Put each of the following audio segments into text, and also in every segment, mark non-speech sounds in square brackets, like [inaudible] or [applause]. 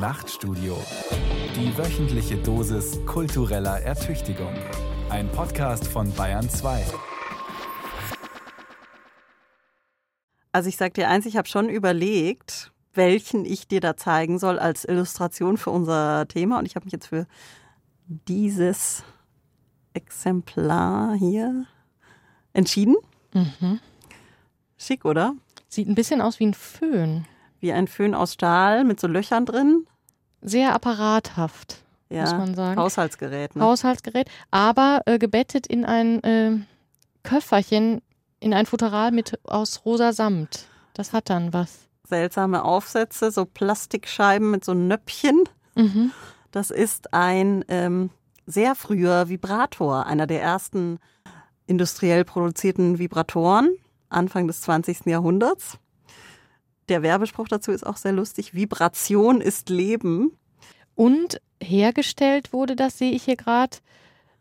Nachtstudio. Die wöchentliche Dosis kultureller Ertüchtigung. Ein Podcast von Bayern 2. Also ich sag dir eins, ich habe schon überlegt, welchen ich dir da zeigen soll als Illustration für unser Thema. Und ich habe mich jetzt für dieses Exemplar hier entschieden. Mhm. Schick, oder? Sieht ein bisschen aus wie ein Föhn. Wie ein Föhn aus Stahl mit so Löchern drin. Sehr apparathaft, Ja, muss man sagen. Haushaltsgerät. Ne? Haushaltsgerät, aber äh, gebettet in ein äh, Köfferchen, in ein Futteral mit aus rosa Samt. Das hat dann was. Seltsame Aufsätze, so Plastikscheiben mit so Nöppchen. Mhm. Das ist ein ähm, sehr früher Vibrator, einer der ersten industriell produzierten Vibratoren, Anfang des 20. Jahrhunderts. Der Werbespruch dazu ist auch sehr lustig. Vibration ist Leben. Und hergestellt wurde das, sehe ich hier gerade,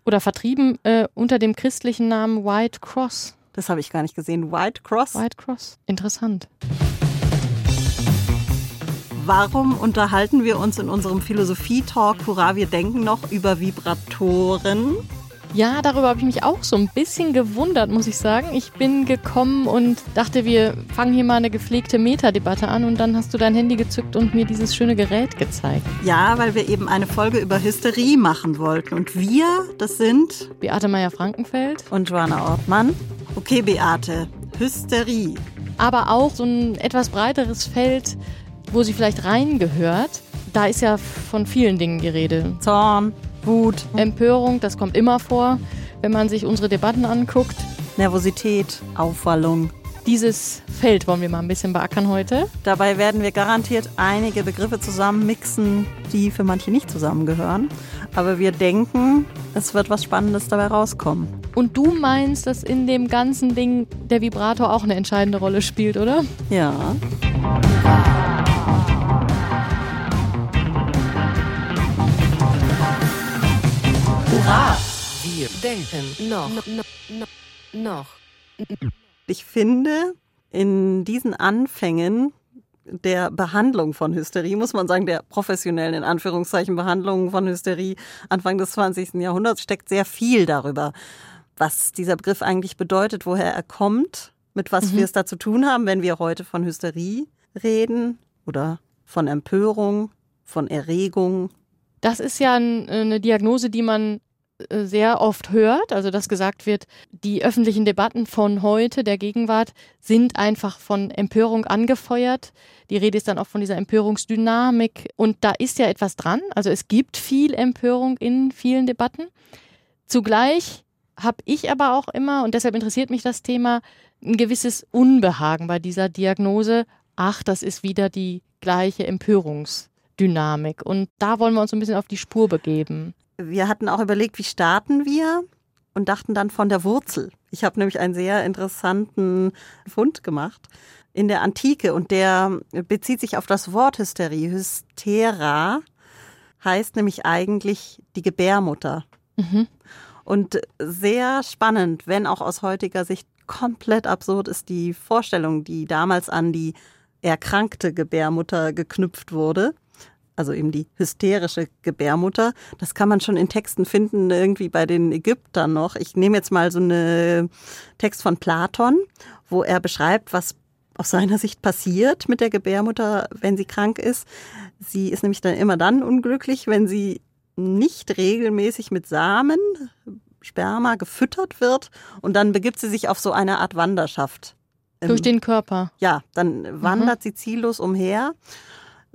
oder vertrieben äh, unter dem christlichen Namen White Cross. Das habe ich gar nicht gesehen. White Cross. White Cross. Interessant. Warum unterhalten wir uns in unserem Philosophie-Talk Hurra, wir denken noch über Vibratoren? Ja, darüber habe ich mich auch so ein bisschen gewundert, muss ich sagen. Ich bin gekommen und dachte, wir fangen hier mal eine gepflegte Metadebatte an und dann hast du dein Handy gezückt und mir dieses schöne Gerät gezeigt. Ja, weil wir eben eine Folge über Hysterie machen wollten. Und wir, das sind Beate Meyer-Frankenfeld. und Joanna Ortmann. Okay, Beate, Hysterie. aber auch so ein etwas breiteres Feld, wo sie vielleicht reingehört. Da ist ja von vielen Dingen die Rede. Zorn, Wut, Empörung, das kommt immer vor, wenn man sich unsere Debatten anguckt. Nervosität, Aufwallung. Dieses Feld wollen wir mal ein bisschen beackern heute. Dabei werden wir garantiert einige Begriffe zusammenmixen, die für manche nicht zusammengehören. Aber wir denken, es wird was Spannendes dabei rauskommen. Und du meinst, dass in dem ganzen Ding der Vibrator auch eine entscheidende Rolle spielt, oder? Ja. Denken noch, noch, noch, noch. Ich finde, in diesen Anfängen der Behandlung von Hysterie, muss man sagen, der professionellen, in Anführungszeichen, Behandlung von Hysterie Anfang des 20. Jahrhunderts steckt sehr viel darüber, was dieser Begriff eigentlich bedeutet, woher er kommt, mit was wir es da zu tun haben, wenn wir heute von Hysterie reden oder von Empörung, von Erregung. Das ist ja ein, eine Diagnose, die man sehr oft hört, also dass gesagt wird, die öffentlichen Debatten von heute, der Gegenwart, sind einfach von Empörung angefeuert. Die Rede ist dann auch von dieser Empörungsdynamik. Und da ist ja etwas dran. Also es gibt viel Empörung in vielen Debatten. Zugleich habe ich aber auch immer, und deshalb interessiert mich das Thema, ein gewisses Unbehagen bei dieser Diagnose. Ach, das ist wieder die gleiche Empörungsdynamik. Und da wollen wir uns ein bisschen auf die Spur begeben. Wir hatten auch überlegt, wie starten wir und dachten dann von der Wurzel. Ich habe nämlich einen sehr interessanten Fund gemacht in der Antike und der bezieht sich auf das Wort Hysterie. Hystera heißt nämlich eigentlich die Gebärmutter. Und sehr spannend, wenn auch aus heutiger Sicht komplett absurd ist die Vorstellung, die damals an die erkrankte Gebärmutter geknüpft wurde. Also eben die hysterische Gebärmutter. Das kann man schon in Texten finden, irgendwie bei den Ägyptern noch. Ich nehme jetzt mal so einen Text von Platon, wo er beschreibt, was aus seiner Sicht passiert mit der Gebärmutter, wenn sie krank ist. Sie ist nämlich dann immer dann unglücklich, wenn sie nicht regelmäßig mit Samen, Sperma gefüttert wird und dann begibt sie sich auf so eine Art Wanderschaft. Durch den Körper. Ja, dann wandert sie ziellos umher.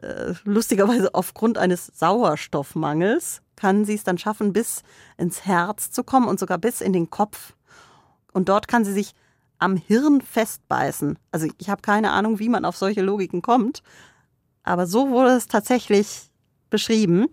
Äh, lustigerweise aufgrund eines Sauerstoffmangels kann sie es dann schaffen, bis ins Herz zu kommen und sogar bis in den Kopf. Und dort kann sie sich am Hirn festbeißen. Also ich habe keine Ahnung, wie man auf solche Logiken kommt, aber so wurde es tatsächlich beschrieben.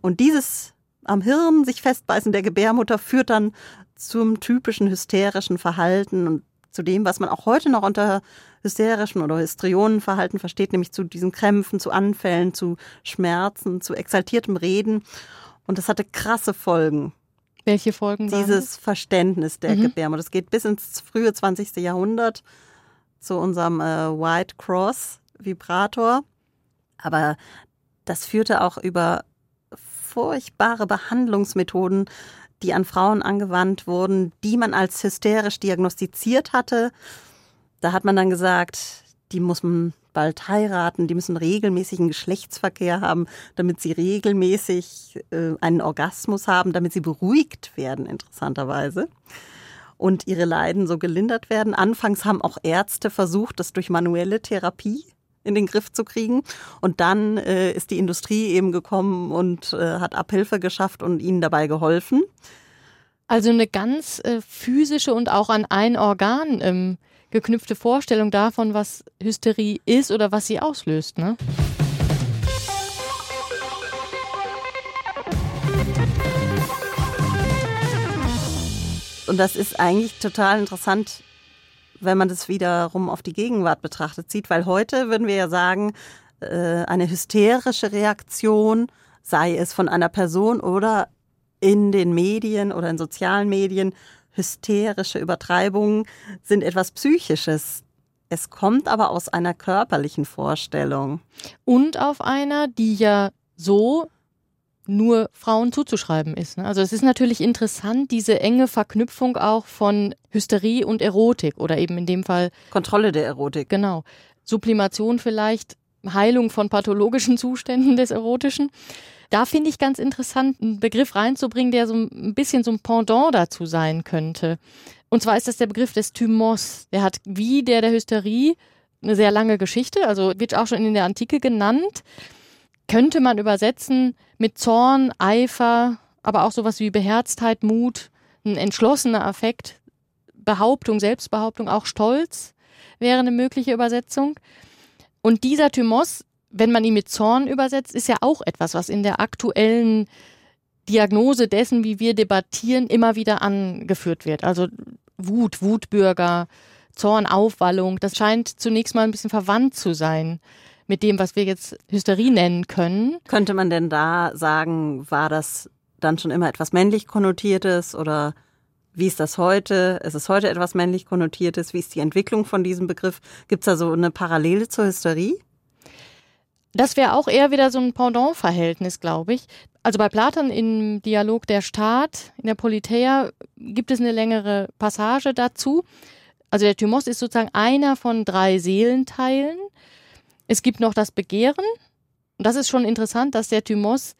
Und dieses am Hirn sich festbeißen der Gebärmutter führt dann zum typischen hysterischen Verhalten und zu dem, was man auch heute noch unter hysterischen oder Histrionenverhalten versteht, nämlich zu diesen Krämpfen, zu Anfällen, zu Schmerzen, zu exaltiertem Reden. Und das hatte krasse Folgen, Welche Folgen dieses Verständnis der Mhm. Gebärmutter. Das geht bis ins frühe 20. Jahrhundert zu unserem äh, White Cross Vibrator. Aber Das führte auch über furchtbare Behandlungsmethoden, die an Frauen angewandt wurden, die man als hysterisch diagnostiziert hatte. Da hat man dann gesagt, die muss man bald heiraten, die müssen regelmäßigen Geschlechtsverkehr haben, damit sie regelmäßig äh, einen Orgasmus haben, damit sie beruhigt werden, interessanterweise. Und ihre Leiden so gelindert werden. Anfangs haben auch Ärzte versucht, das durch manuelle Therapie in den Griff zu kriegen. Und dann äh, ist die Industrie eben gekommen und äh, hat Abhilfe geschafft und ihnen dabei geholfen. Also eine ganz äh, physische und auch an ein Organ ähm, geknüpfte Vorstellung davon, was Hysterie ist oder was sie auslöst. Ne? Und das ist eigentlich total interessant, wenn man das wiederum auf die Gegenwart betrachtet sieht, weil heute würden wir ja sagen, äh, eine hysterische Reaktion, sei es von einer Person oder in den Medien oder in sozialen Medien, hysterische Übertreibungen sind etwas Psychisches. Es kommt aber aus einer körperlichen Vorstellung. Und auf einer, die ja so nur Frauen zuzuschreiben ist. Ne? Also es ist natürlich interessant, diese enge Verknüpfung auch von Hysterie und Erotik oder eben in dem Fall Kontrolle der Erotik. Genau. Sublimation vielleicht, Heilung von pathologischen [laughs] Zuständen des Erotischen. Da finde ich ganz interessant, einen Begriff reinzubringen, der so ein bisschen so ein Pendant dazu sein könnte. Und zwar ist das der Begriff des Thymos. Der hat wie der der Hysterie eine sehr lange Geschichte, also wird auch schon in der Antike genannt könnte man übersetzen mit Zorn, Eifer, aber auch sowas wie Beherztheit, Mut, ein entschlossener Affekt, Behauptung, Selbstbehauptung, auch Stolz wäre eine mögliche Übersetzung. Und dieser Thymos, wenn man ihn mit Zorn übersetzt, ist ja auch etwas, was in der aktuellen Diagnose dessen, wie wir debattieren, immer wieder angeführt wird. Also Wut, Wutbürger, Zorn, Aufwallung, das scheint zunächst mal ein bisschen verwandt zu sein mit dem, was wir jetzt Hysterie nennen können. Könnte man denn da sagen, war das dann schon immer etwas männlich konnotiertes oder wie ist das heute? Ist es heute etwas männlich konnotiertes? Wie ist die Entwicklung von diesem Begriff? Gibt es da so eine Parallele zur Hysterie? Das wäre auch eher wieder so ein Pendant-Verhältnis, glaube ich. Also bei Platon im Dialog der Staat, in der Politeia, gibt es eine längere Passage dazu. Also der Thymos ist sozusagen einer von drei Seelenteilen. Es gibt noch das Begehren. Und das ist schon interessant, dass der Thymos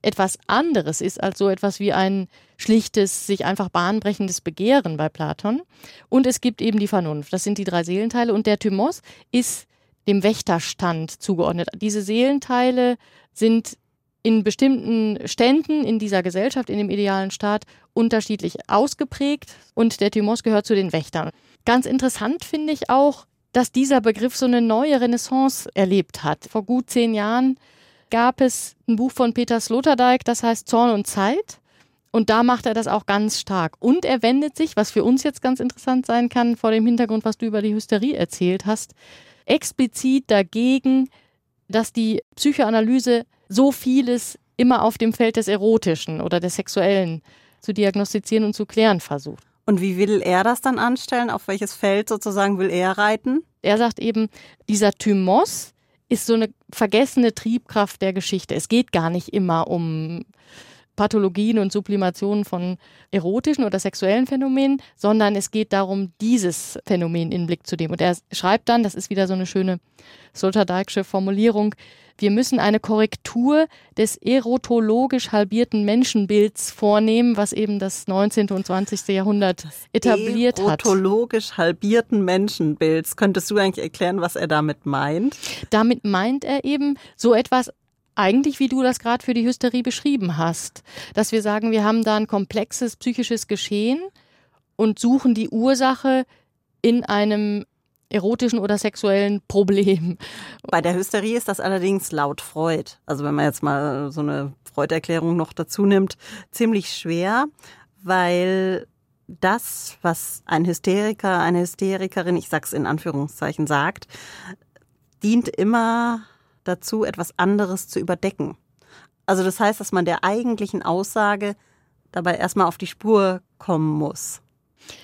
etwas anderes ist als so etwas wie ein schlichtes, sich einfach bahnbrechendes Begehren bei Platon. Und es gibt eben die Vernunft. Das sind die drei Seelenteile. Und der Thymos ist dem Wächterstand zugeordnet. Diese Seelenteile sind in bestimmten Ständen in dieser Gesellschaft, in dem idealen Staat, unterschiedlich ausgeprägt. Und der Thymos gehört zu den Wächtern. Ganz interessant finde ich auch, dass dieser Begriff so eine neue Renaissance erlebt hat. Vor gut zehn Jahren gab es ein Buch von Peter Sloterdijk, das heißt Zorn und Zeit. Und da macht er das auch ganz stark. Und er wendet sich, was für uns jetzt ganz interessant sein kann, vor dem Hintergrund, was du über die Hysterie erzählt hast, explizit dagegen, dass die Psychoanalyse so vieles immer auf dem Feld des Erotischen oder des Sexuellen zu diagnostizieren und zu klären versucht. Und wie will er das dann anstellen? Auf welches Feld sozusagen will er reiten? Er sagt eben, dieser Thymos ist so eine vergessene Triebkraft der Geschichte. Es geht gar nicht immer um Pathologien und Sublimationen von erotischen oder sexuellen Phänomenen, sondern es geht darum, dieses Phänomen in den Blick zu nehmen. Und er schreibt dann, das ist wieder so eine schöne Sloterdijksche Formulierung, wir müssen eine Korrektur des erotologisch halbierten Menschenbilds vornehmen, was eben das 19. und 20. Jahrhundert etabliert hat. Erotologisch halbierten Menschenbilds. Könntest du eigentlich erklären, was er damit meint? Damit meint er eben so etwas eigentlich, wie du das gerade für die Hysterie beschrieben hast, dass wir sagen, wir haben da ein komplexes psychisches Geschehen und suchen die Ursache in einem erotischen oder sexuellen Problem. Bei der Hysterie ist das allerdings laut Freud, also wenn man jetzt mal so eine Freud-Erklärung noch dazu nimmt, ziemlich schwer, weil das, was ein Hysteriker, eine Hysterikerin, ich sag's in Anführungszeichen, sagt, dient immer dazu, etwas anderes zu überdecken. Also das heißt, dass man der eigentlichen Aussage dabei erstmal auf die Spur kommen muss.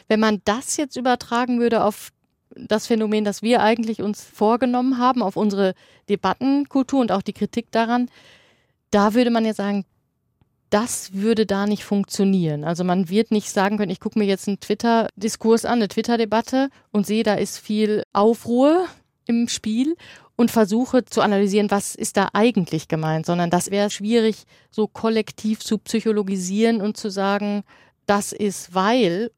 Wenn man das jetzt übertragen würde auf das Phänomen, das wir eigentlich uns vorgenommen haben, auf unsere Debattenkultur und auch die Kritik daran, da würde man ja sagen, das würde da nicht funktionieren. Also man wird nicht sagen können, ich gucke mir jetzt einen Twitter-Diskurs an, eine Twitter-Debatte und sehe, da ist viel Aufruhr im Spiel und versuche zu analysieren, was ist da eigentlich gemeint, sondern das wäre schwierig, so kollektiv zu psychologisieren und zu sagen, das ist weil,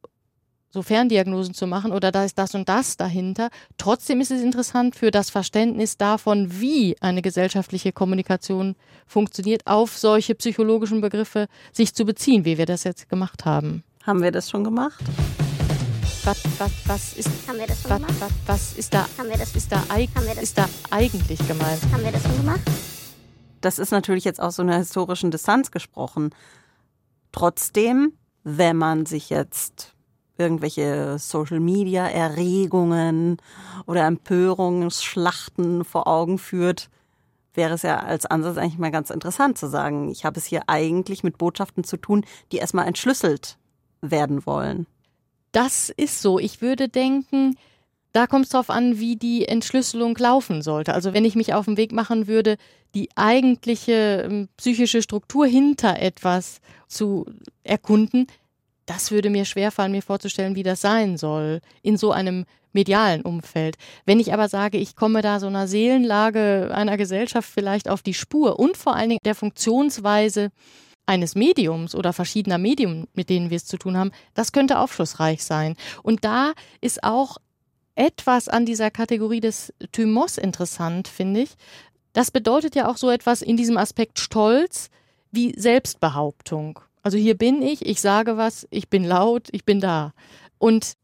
so Ferndiagnosen zu machen oder da ist das und das dahinter. Trotzdem ist es interessant für das Verständnis davon, wie eine gesellschaftliche Kommunikation funktioniert, auf solche psychologischen Begriffe sich zu beziehen, wie wir das jetzt gemacht haben. Haben wir das schon gemacht? Was, was, was ist, Haben wir das schon was, gemacht? was, was ist da, Haben wir das, ist da, eig, Haben wir das- ist da eigentlich gemeint? haben wir das schon gemacht? Das ist natürlich jetzt aus so einer historischen Distanz gesprochen. Trotzdem, wenn man sich jetzt irgendwelche Social-Media-Erregungen oder Empörungsschlachten vor Augen führt, wäre es ja als Ansatz eigentlich mal ganz interessant zu sagen, ich habe es hier eigentlich mit Botschaften zu tun, die erstmal entschlüsselt werden wollen. Das ist so. Ich würde denken, da kommt es darauf an, wie die Entschlüsselung laufen sollte. Also wenn ich mich auf den Weg machen würde, die eigentliche ähm, psychische Struktur hinter etwas zu erkunden, das würde mir schwerfallen, mir vorzustellen, wie das sein soll in so einem medialen Umfeld. Wenn ich aber sage, ich komme da so einer Seelenlage einer Gesellschaft vielleicht auf die Spur und vor allen Dingen der Funktionsweise eines Mediums oder verschiedener Medien, mit denen wir es zu tun haben, das könnte aufschlussreich sein. Und da ist auch etwas an dieser Kategorie des Thymos interessant, finde ich. Das bedeutet ja auch so etwas in diesem Aspekt Stolz wie Selbstbehauptung. Also hier bin ich, ich sage was, ich bin laut, ich bin da. Und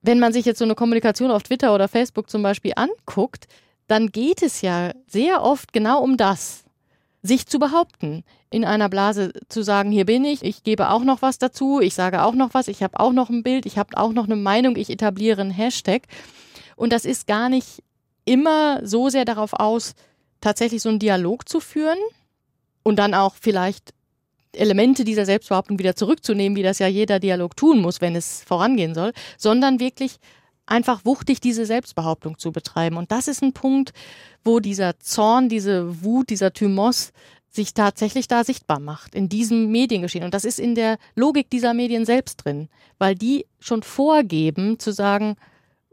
wenn man sich jetzt so eine Kommunikation auf Twitter oder Facebook zum Beispiel anguckt, dann geht es ja sehr oft genau um das, sich zu behaupten, in einer Blase zu sagen, hier bin ich, ich gebe auch noch was dazu, ich sage auch noch was, ich habe auch noch ein Bild, ich habe auch noch eine Meinung, ich etabliere einen Hashtag. Und das ist gar nicht immer so sehr darauf aus, tatsächlich so einen Dialog zu führen und dann auch vielleicht Elemente dieser Selbstbehauptung wieder zurückzunehmen, wie das ja jeder Dialog tun muss, wenn es vorangehen soll, sondern wirklich einfach wuchtig diese Selbstbehauptung zu betreiben. Und das ist ein Punkt, wo dieser Zorn, diese Wut, dieser Thymos sich tatsächlich da sichtbar macht, in diesem Mediengeschehen. Und das ist in der Logik dieser Medien selbst drin, weil die schon vorgeben zu sagen,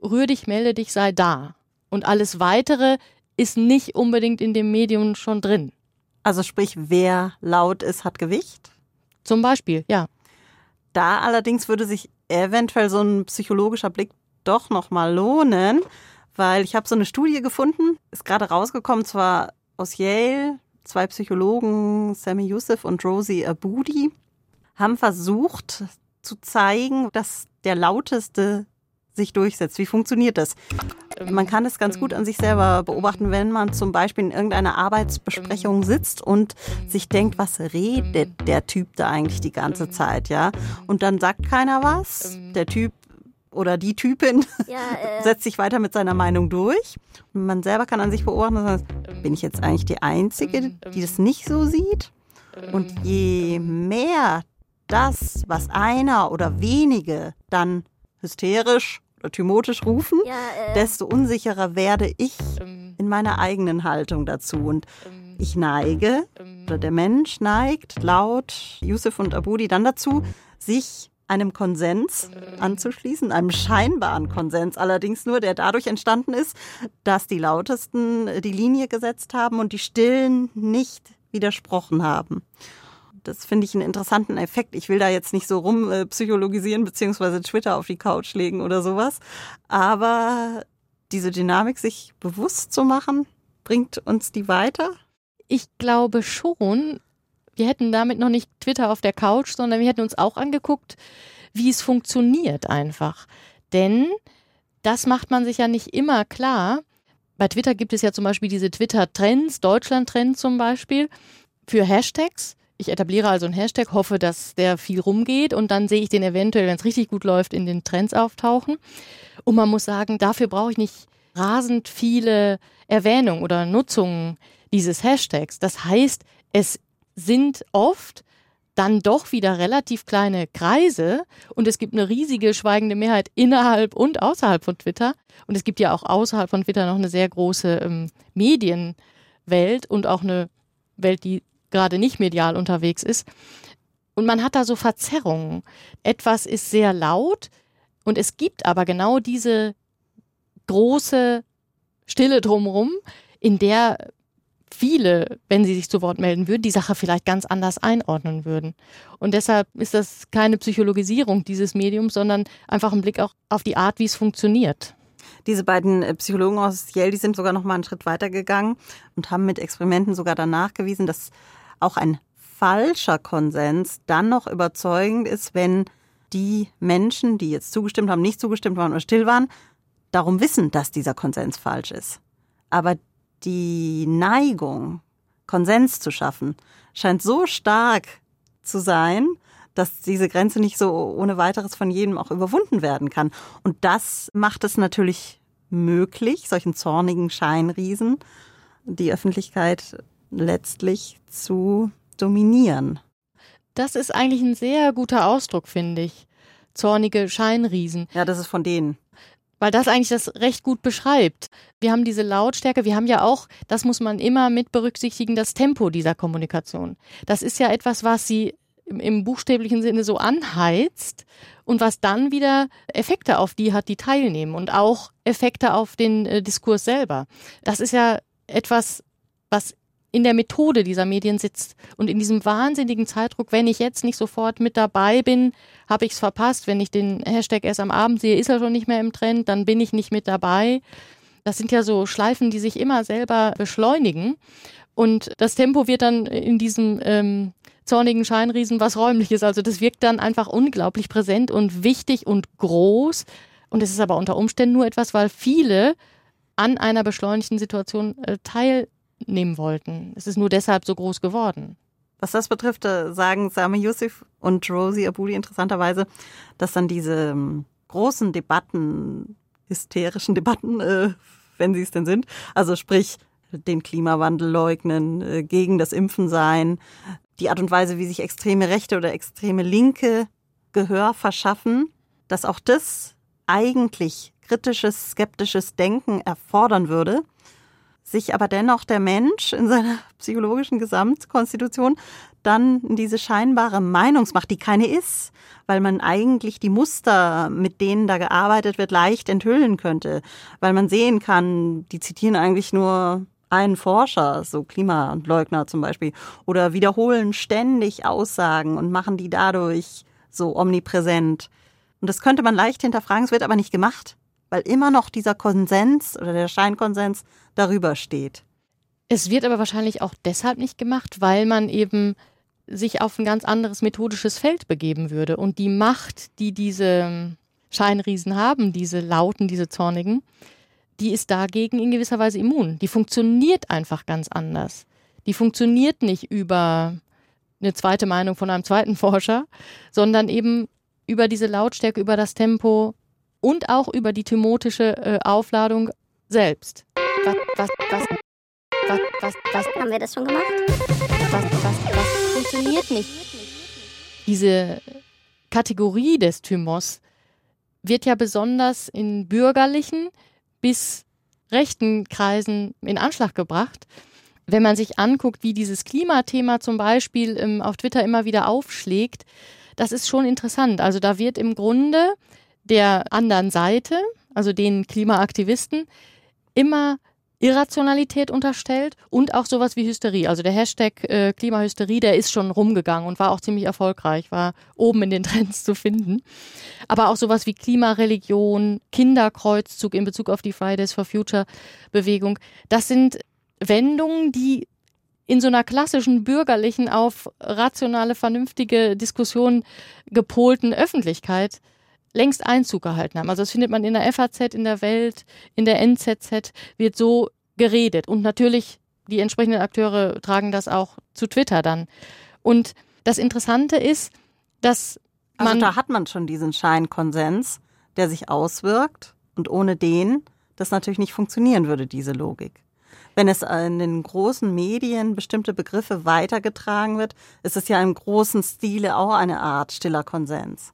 rühr dich, melde dich, sei da. Und alles weitere ist nicht unbedingt in dem Medium schon drin. Also sprich, wer laut ist, hat Gewicht. Zum Beispiel, ja. Da allerdings würde sich eventuell so ein psychologischer Blick doch noch mal lohnen, weil ich habe so eine Studie gefunden, ist gerade rausgekommen, zwar aus Yale, zwei Psychologen, Sammy Youssef und Rosie Aboudi, haben versucht zu zeigen, dass der lauteste sich durchsetzt. Wie funktioniert das? Man kann es ganz gut an sich selber beobachten, wenn man zum Beispiel in irgendeiner Arbeitsbesprechung sitzt und sich denkt, was redet der Typ da eigentlich die ganze Zeit, ja? Und dann sagt keiner was. Der Typ oder die Typin Ja, [laughs] äh, setzt sich weiter mit seiner Meinung durch. Und man selber kann an sich beobachten, und sagt, bin ich jetzt eigentlich die Einzige, die das nicht so sieht? Und je mehr das, was einer oder wenige dann hysterisch oder thymotisch rufen, ja, äh, desto unsicherer werde ich in meiner eigenen Haltung dazu. Und ich neige, oder der Mensch neigt laut Yusuf und Abudi dann dazu, sich einem Konsens anzuschließen, einem scheinbaren Konsens. Allerdings nur, der dadurch entstanden ist, dass die Lautesten die Linie gesetzt haben und die Stillen nicht widersprochen haben. Das finde ich einen interessanten Effekt. Ich will da jetzt nicht so rum äh, psychologisieren beziehungsweise Twitter auf die Couch legen oder sowas. Aber diese Dynamik sich bewusst zu machen, bringt uns die weiter. Ich glaube schon, wir hätten damit noch nicht Twitter auf der Couch, sondern wir hätten uns auch angeguckt, wie es funktioniert einfach. Denn das macht man sich ja nicht immer klar. Bei Twitter gibt es ja zum Beispiel diese Twitter-Trends, Deutschland-Trend zum Beispiel, für Hashtags. Ich etabliere also einen Hashtag, hoffe, dass der viel rumgeht und dann sehe ich den eventuell, wenn es richtig gut läuft, in den Trends auftauchen. Und man muss sagen, dafür brauche ich nicht rasend viele Erwähnungen oder Nutzungen dieses Hashtags. Das heißt, es sind oft dann doch wieder relativ kleine Kreise und es gibt eine riesige schweigende Mehrheit innerhalb und außerhalb von Twitter. Und es gibt ja auch außerhalb von Twitter noch eine sehr große ähm, Medienwelt und auch eine Welt, die gerade nicht medial unterwegs ist. Und man hat da so Verzerrungen. Etwas ist sehr laut und es gibt aber genau diese große Stille drumherum, in der viele, wenn sie sich zu Wort melden würden, die Sache vielleicht ganz anders einordnen würden. Und deshalb ist das keine Psychologisierung dieses Mediums, sondern einfach ein Blick auch auf die Art, wie es funktioniert. Diese beiden äh, Psychologen aus Yale, die sind sogar noch mal einen Schritt weiter gegangen und haben mit Experimenten sogar dann nachgewiesen, dass auch ein falscher Konsens dann noch überzeugend ist, wenn die Menschen, die jetzt zugestimmt haben, nicht zugestimmt waren oder still waren, darum wissen, dass dieser Konsens falsch ist. Aber die Neigung, Konsens zu schaffen, scheint so stark zu sein, dass diese Grenze nicht so ohne weiteres von jedem auch überwunden werden kann. Und das macht es natürlich möglich, solchen zornigen Scheinriesen die Öffentlichkeit letztlich zu dominieren. Das ist eigentlich ein sehr guter Ausdruck, finde ich. Zornige Scheinriesen. Ja, das ist von denen weil das eigentlich das recht gut beschreibt. Wir haben diese Lautstärke, wir haben ja auch, das muss man immer mit berücksichtigen, das Tempo dieser Kommunikation. Das ist ja etwas, was sie im, buchstäblichen Sinne so anheizt und was dann wieder Effekte auf die hat, die teilnehmen und auch Effekte auf den äh, Diskurs selber. Das ist ja etwas, was in der Methode dieser Medien sitzt und in diesem wahnsinnigen Zeitdruck, wenn ich jetzt nicht sofort mit dabei bin, habe ich es verpasst. Wenn ich den Hashtag erst am Abend sehe, ist er schon nicht mehr im Trend, dann bin ich nicht mit dabei. Das sind ja so Schleifen, die sich immer selber beschleunigen. Und das Tempo wird dann in diesem ähm, zornigen Scheinriesen was räumliches. Also das wirkt dann einfach unglaublich präsent und wichtig und groß. Und es ist aber unter Umständen nur etwas, weil viele an einer beschleunigten Situation äh, teil nehmen wollten. Es ist nur deshalb so groß geworden. Was das betrifft, äh, sagen Sami Yusuf und Rosie Abudi interessanterweise, dass dann diese ähm, großen Debatten, hysterischen Debatten, äh, wenn sie es denn sind, also sprich den Klimawandel leugnen, äh, gegen das Impfen sein, die Art und Weise, wie sich extreme Rechte oder extreme Linke Gehör verschaffen, dass auch das eigentlich kritisches, skeptisches Denken erfordern würde sich aber dennoch der Mensch in seiner [laughs] psychologischen Gesamtkonstitution dann in diese scheinbare Meinungsmacht, die keine ist, weil man eigentlich die Muster, mit denen da gearbeitet wird, leicht enthüllen könnte, weil man sehen kann, die zitieren eigentlich nur einen Forscher, so Klimaleugner zum Beispiel, oder wiederholen ständig Aussagen und machen die dadurch so omnipräsent. Und das könnte man leicht hinterfragen, es wird aber nicht gemacht weil immer noch dieser Konsens oder der Scheinkonsens darüber steht. Es wird aber wahrscheinlich auch deshalb nicht gemacht, weil man eben sich auf ein ganz anderes methodisches Feld begeben würde. Und die Macht, die diese Scheinriesen haben, diese Lauten, diese Zornigen, die ist dagegen in gewisser Weise immun. Die funktioniert einfach ganz anders. Die funktioniert nicht über eine zweite Meinung von einem zweiten [laughs] Forscher, sondern eben über diese Lautstärke, über das Tempo, und auch über die thymotische äh, Aufladung selbst. Was, was, was, was, was, was, haben wir das schon gemacht? Was, was, was funktioniert nicht? Diese Kategorie des Thymos wird ja besonders in bürgerlichen bis rechten Kreisen in Anschlag gebracht. Wenn man sich anguckt, wie dieses Klimathema zum Beispiel ähm, auf Twitter immer wieder aufschlägt, das ist schon interessant. Also da wird im Grunde der anderen Seite, also den Klimaaktivisten, immer Irrationalität unterstellt und auch sowas wie Hysterie. Also der Hashtag äh, Klimahysterie, der ist schon rumgegangen und war auch ziemlich erfolgreich, war oben in den [laughs] Trends zu finden. Aber auch sowas wie Klimareligion, Kinderkreuzzug in Bezug auf die Fridays for Future Bewegung, das sind Wendungen, die in so einer klassischen bürgerlichen auf rationale, vernünftige Diskussion gepolten Öffentlichkeit längst Einzug gehalten haben. Also das findet man in der FAZ, in der Welt, in der NZZ, wird so geredet. Und natürlich, die entsprechenden Akteure tragen das auch zu Twitter dann. Und das Interessante ist, dass man. Also da hat man schon diesen Scheinkonsens, der sich auswirkt. Und ohne den das natürlich nicht funktionieren würde, diese Logik. wenn es in den großen Medien bestimmte Begriffe weitergetragen wird, ist es ja im großen Stile auch eine Art stiller Konsens.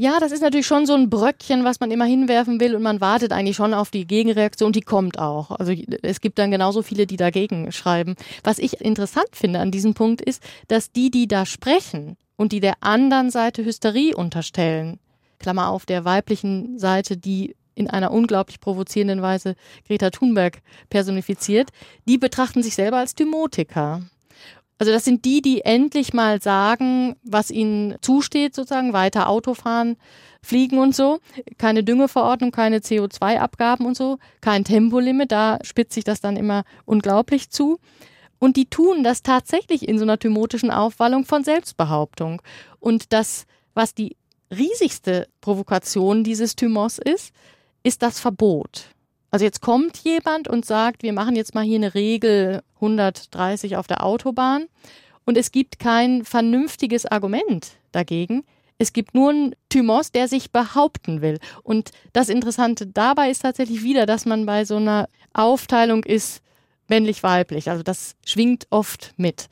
Ja, das ist natürlich schon so ein Bröckchen, was man immer hinwerfen will und man wartet eigentlich schon auf die Gegenreaktion, die kommt auch. Also es gibt dann genauso viele, die dagegen schreiben. Was ich interessant finde an diesem Punkt ist, dass die, die da sprechen und die der anderen Seite Hysterie unterstellen, Klammer auf, der weiblichen Seite, die in einer unglaublich provozierenden Weise Greta Thunberg personifiziert, die betrachten sich selber als Dymotiker. Also das sind die, die endlich mal sagen, was ihnen zusteht, sozusagen, weiter Autofahren, fliegen und so. Keine Düngeverordnung, keine CO2-Abgaben und so, kein Tempolimit, da spitzt sich das dann immer unglaublich zu. Und die tun das tatsächlich in so einer thymotischen Aufwallung von Selbstbehauptung. Und das, was die riesigste Provokation dieses Thymos ist, ist das Verbot. Also jetzt kommt jemand und sagt, wir machen jetzt mal hier eine Regel 130 auf der Autobahn und es gibt kein vernünftiges Argument dagegen. Es gibt nur einen Thymos, der sich behaupten will. Und das Interessante dabei ist tatsächlich wieder, dass man bei so einer Aufteilung ist männlich-weiblich. Also das schwingt oft mit.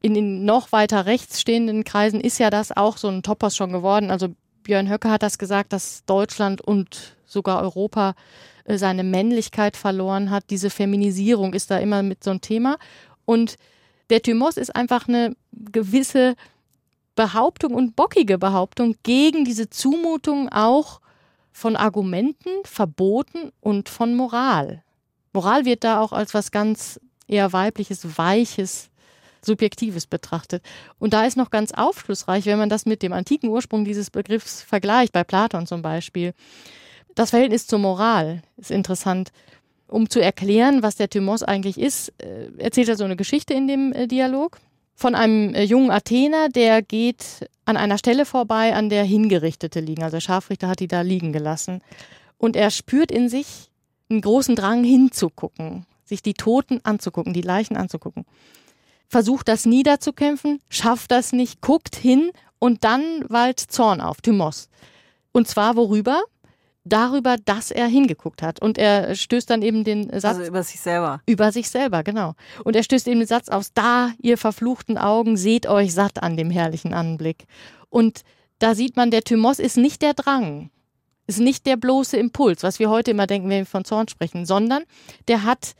In den noch weiter rechts stehenden Kreisen ist ja das auch so ein Topos schon geworden. Also Björn Höcke hat das gesagt, dass Deutschland und sogar Europa äh, seine Männlichkeit verloren hat. Diese Feminisierung ist da immer mit so ein Thema. Und der Thymos ist einfach eine gewisse Behauptung und bockige Behauptung gegen diese Zumutung auch von Argumenten, Verboten und von Moral. Moral wird da auch als was ganz eher weibliches, weiches, subjektives betrachtet. Und da ist noch ganz aufschlussreich, wenn man das mit dem antiken Ursprung dieses Begriffs vergleicht, bei Platon zum Beispiel. Das Verhältnis zur Moral ist interessant. Um zu erklären, was der Thymos eigentlich ist, äh, erzählt er so eine Geschichte in dem äh, Dialog von einem äh, jungen Athener, der geht an einer Stelle vorbei, an der Hingerichtete liegen. Also der Scharfrichter hat die da liegen gelassen. Und er spürt in sich einen großen Drang hinzugucken, sich die Toten anzugucken, die Leichen anzugucken. Versucht das niederzukämpfen, schafft das nicht, guckt hin und dann wallt Zorn auf, Thymos. Und zwar worüber? Darüber, dass er hingeguckt hat. Und er stößt dann eben den Satz. Also über sich selber. Über sich selber, genau. Und er stößt eben den Satz aus, da, ihr verfluchten Augen, seht euch satt an dem herrlichen Anblick. Und da sieht man, der Thymos ist nicht der Drang, ist nicht der bloße Impuls, was wir heute immer denken, wenn wir von Zorn sprechen, sondern der hat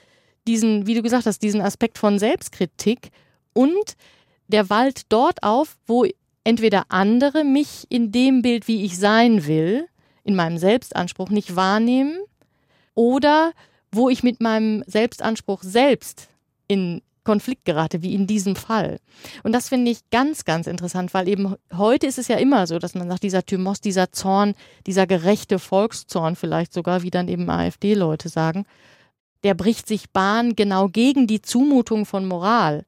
diesen, wie du gesagt hast, diesen Aspekt von Selbstkritik und der wallt dort auf, wo entweder andere mich in dem Bild, wie ich sein will, in meinem Selbstanspruch nicht wahrnehmen oder wo ich mit meinem Selbstanspruch selbst in Konflikt gerate, wie in diesem Fall. Und das finde ich ganz, ganz interessant, weil eben heute ist es ja immer so, dass man sagt, dieser Thymos, dieser Zorn, dieser gerechte Volkszorn vielleicht sogar, wie dann eben AfD-Leute sagen, der bricht sich Bahn genau gegen die Zumutung von Moral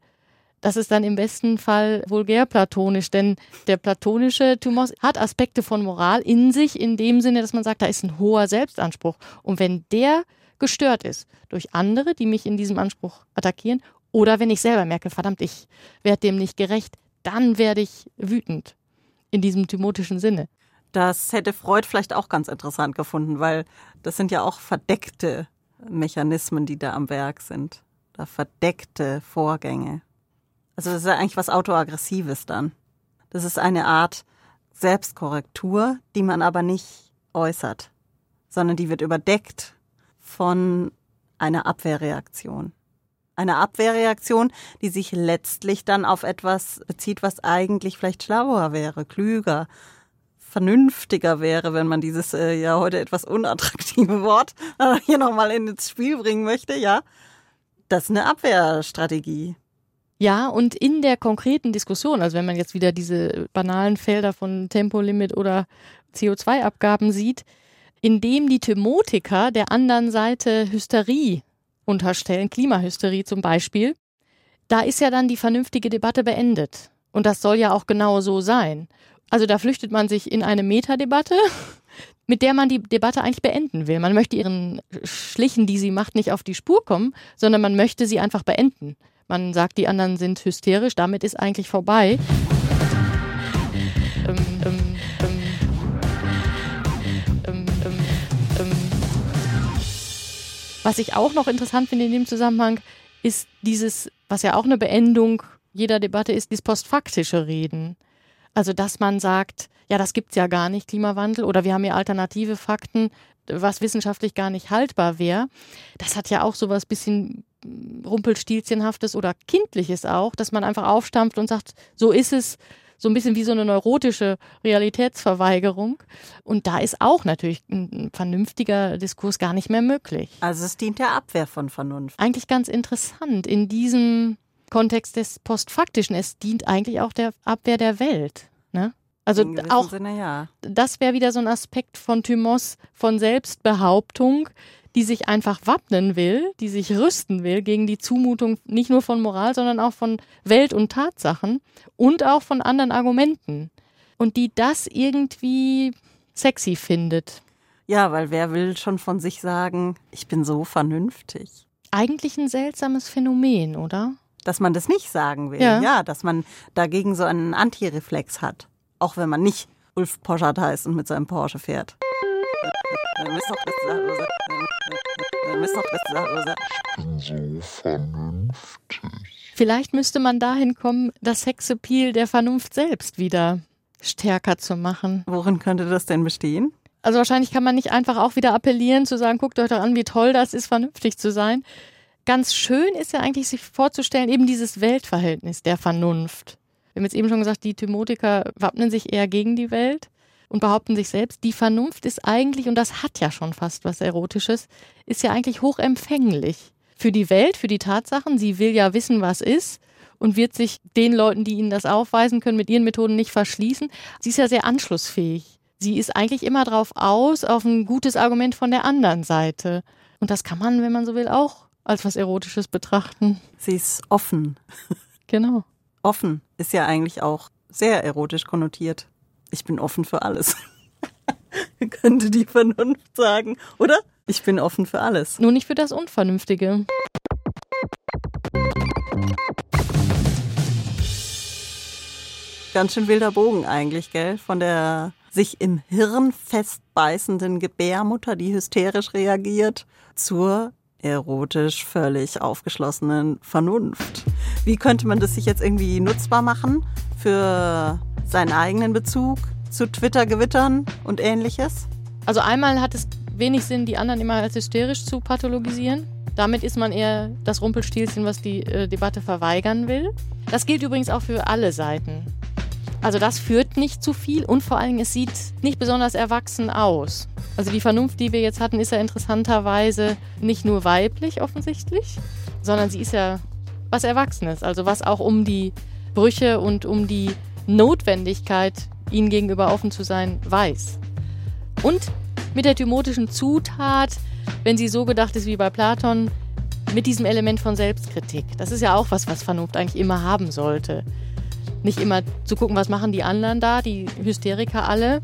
das ist dann im besten Fall vulgär platonisch, denn der platonische Thymos hat Aspekte von Moral in sich, in dem Sinne, dass man sagt, da ist ein hoher Selbstanspruch. Und wenn der gestört ist durch andere, die mich in diesem Anspruch attackieren, oder wenn ich selber merke, verdammt, ich werde dem nicht gerecht, dann werde ich wütend in diesem thymotischen Sinne. Das hätte Freud vielleicht auch ganz interessant gefunden, weil das sind ja auch verdeckte Mechanismen, die da am Werk sind. Da verdeckte Vorgänge. Also das ist ja eigentlich was Autoaggressives dann. Das ist eine Art Selbstkorrektur, die man aber nicht äußert, sondern die wird überdeckt von einer Abwehrreaktion. Eine Abwehrreaktion, die sich letztlich dann auf etwas bezieht, was eigentlich vielleicht schlauer wäre, klüger, vernünftiger wäre, wenn man dieses äh, ja heute etwas unattraktive Wort [laughs] hier nochmal ins Spiel bringen möchte, ja. Das ist eine Abwehrstrategie. Ja, und in der konkreten Diskussion, also wenn man jetzt wieder diese banalen Felder von Tempolimit oder CO2-Abgaben sieht, indem die Thymotiker der anderen Seite Hysterie unterstellen, Klimahysterie zum Beispiel, da ist ja dann die vernünftige Debatte beendet. Und das soll ja auch genau so sein. Also da flüchtet man sich in eine Metadebatte, [laughs] mit der man die Debatte eigentlich beenden will. Man möchte ihren Schlichen, die sie macht, nicht auf die Spur kommen, sondern man möchte sie einfach beenden. Man sagt, die anderen sind hysterisch, damit ist eigentlich vorbei. Was ich auch noch interessant finde in dem Zusammenhang, ist dieses, was ja auch eine Beendung jeder Debatte ist, dieses postfaktische Reden. Also, dass man sagt, ja, das gibt's ja gar nicht, Klimawandel, oder wir haben ja alternative Fakten, was wissenschaftlich gar nicht haltbar wäre. Das hat ja auch so was bisschen Rumpelstilzchenhaftes oder Kindliches auch, dass man einfach aufstampft und sagt, so ist es, so ein bisschen wie so eine neurotische Realitätsverweigerung. Und da ist auch natürlich ein vernünftiger Diskurs gar nicht mehr möglich. Also es dient der Abwehr von Vernunft. Eigentlich ganz interessant in diesem Kontext des Postfaktischen. Es dient eigentlich auch der Abwehr der Welt. Ne? Also auch Sinne, ja. das wäre wieder so ein Aspekt von Thymos von Selbstbehauptung, die sich einfach wappnen will, die sich rüsten will gegen die Zumutung nicht nur von Moral, sondern auch von Welt und Tatsachen und auch von anderen Argumenten. Und die das irgendwie sexy findet. Ja, weil wer will schon von sich sagen, ich bin so vernünftig? Eigentlich ein seltsames Phänomen, oder? Dass man das nicht sagen will. Ja. ja dass man dagegen so einen Antireflex hat. Auch wenn man nicht Ulf Poschardt heißt und mit seinem Porsche fährt. Ich bin so vernünftig. Vielleicht müsste man dahin kommen, das Sexappeal der Vernunft selbst wieder stärker zu machen. Worin könnte das denn bestehen? Also wahrscheinlich kann man nicht einfach auch wieder appellieren, zu sagen, guckt euch doch an, wie toll das ist, vernünftig zu sein. Ganz schön ist ja eigentlich, sich vorzustellen, eben dieses Weltverhältnis der Vernunft. Wir haben jetzt eben schon gesagt, die Thymotiker wappnen sich eher gegen die Welt und behaupten sich selbst, die Vernunft ist eigentlich, und das hat ja schon fast was Erotisches, ist ja eigentlich hochempfänglich für die Welt, für die Tatsachen. Sie will ja wissen, was ist und wird sich den Leuten, die ihnen das aufweisen können, mit ihren Methoden nicht verschließen. Sie ist ja sehr anschlussfähig. Sie ist eigentlich immer drauf aus, auf ein gutes Argument von der anderen Seite. Und das kann man, wenn man so will, auch als was Erotisches betrachten. Sie ist offen. Genau. Offen ist ja eigentlich auch sehr erotisch konnotiert. Ich bin offen für alles. [laughs] Könnte die Vernunft sagen, oder? Ich bin offen für alles. Nur nicht für das Unvernünftige. Ganz schön wilder Bogen eigentlich, gell? Von der sich im Hirn festbeißenden Gebärmutter, die hysterisch reagiert, zur erotisch völlig aufgeschlossenen Vernunft. Wie könnte man das sich jetzt irgendwie nutzbar machen für seinen eigenen Bezug zu Twitter-Gewittern und ähnliches? Also einmal hat es wenig Sinn, die anderen immer als hysterisch zu pathologisieren. Damit ist man eher das Rumpelstilzchen, was die äh, Debatte verweigern will. Das gilt übrigens auch für alle Seiten. Also das führt nicht zu viel und vor allen Dingen, es sieht nicht besonders erwachsen aus. Also die Vernunft, die wir jetzt hatten, ist ja interessanterweise nicht nur weiblich offensichtlich, sondern sie ist ja was Erwachsenes. Also was auch um die Brüche und um die Notwendigkeit, ihnen gegenüber offen zu sein, weiß. Und mit der thymotischen Zutat, wenn sie so gedacht ist wie bei Platon, mit diesem Element von Selbstkritik. Das ist ja auch was, was Vernunft eigentlich immer haben sollte. Nicht immer zu gucken, was machen die anderen da, die Hysteriker alle,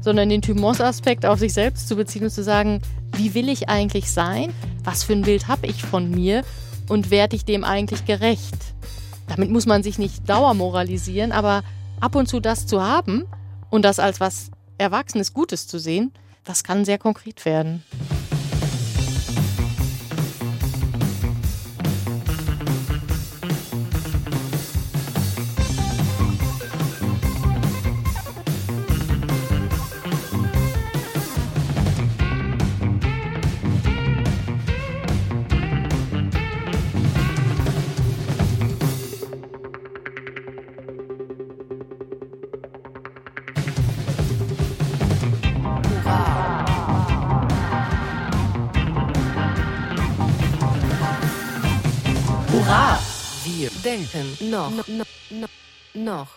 sondern den Thymos-Aspekt auf sich selbst zu beziehen und zu sagen, wie will ich eigentlich sein? Was für ein Bild habe ich von mir? Und werde ich dem eigentlich gerecht? Damit muss man sich nicht dauermoralisieren, aber ab und zu das zu haben und das als was Erwachsenes Gutes zu sehen, das kann sehr konkret werden. Noch, noch, noch, noch.